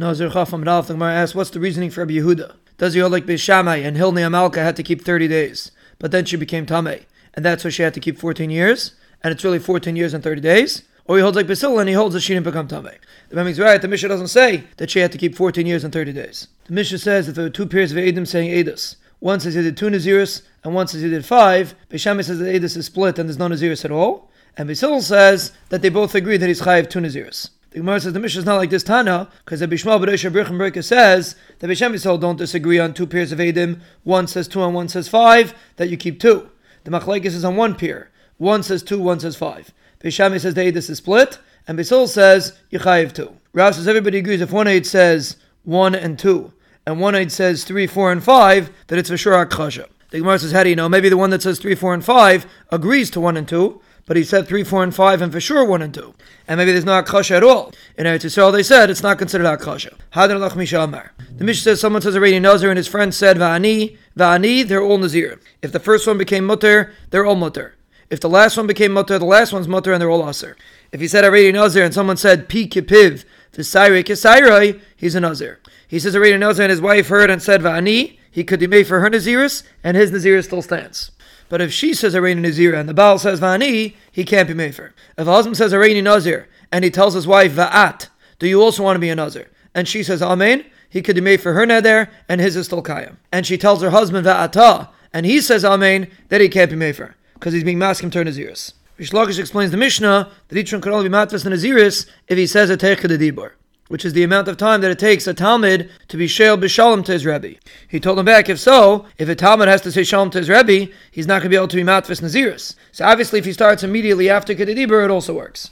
Nazir Chafam Ralph, the Gemara asks, what's the reasoning for Rabbi Yehuda? Does he hold like Bishamai and Hilni Amalka had to keep 30 days, but then she became Tameh, and that's why she had to keep 14 years, and it's really 14 years and 30 days? Or he holds like Basil and he holds that she didn't become Tameh. The Meming's right, the Mishnah doesn't say that she had to keep 14 years and 30 days. The Mishnah says that there were two periods of Edom saying Edus. One says he did two Naziris, and one says he did five. Bishamai says that Edus is split and there's no Naziris at all. And Basil says that they both agree that he's Chayiv two Naziris. The Gemara says the Mishnah is not like this Tana, because the Bishmal B'Reisha Birchim Berka says that Bishem Yisrael don't disagree on two pairs of Edim. One says two and one says five, that you keep two. The Machlaikis is on one pair. One says two, one says five. Bishami says the Edis is split, and Basil says Yechayiv two. Rav says everybody agrees if one Eid says one and two, and one Eid says three, four, and five, that it's for sure Akhasha. The Gemara says, how do you know? Maybe the one that says three, four, and five agrees to one and two, but he said three, four, and five, and for sure one and two. And maybe there's no akasha at all. In Eretz Yisrael, they said it's not considered akasha. Hadar lach misha amar. The Mishnah says someone says a rainy nazir, and his friend said va'ani, va'ani, they're all nazir. If the first one became mutter, they're all mutter. If the last one became mutter, the last one's mutter, and they're all aser. If he said a rainy nazir, and someone said pi kipiv, v'sayrei kisayrei, he's a nazir. He says a rainy nazir, and his wife heard and said va'ani, he could be made for her naziris, and his naziris still stands. But if she says Areni Nazir and the Baal says Vani, he can't be Mefer. If a husband says Areni Nazir and he tells his wife Va'at, do you also want to be a Nazir? And she says Amen, he could be made for her Neder and his is still Kayam. And she tells her husband Va'ata and he says Amen, that he can't be Mefer because he's being maskim to Naziris. Reish Lakish explains the Mishnah that each one could only be matvis and Naziris if he says a Teicha de Dibor which is the amount of time that it takes a Talmud to be Sheil B'Shalom to his Rebbe. He told him back, if so, if a Talmud has to say Shalom to his Rebbe, he's not going to be able to be Matvis Naziris. So obviously, if he starts immediately after Kedidibur, it also works.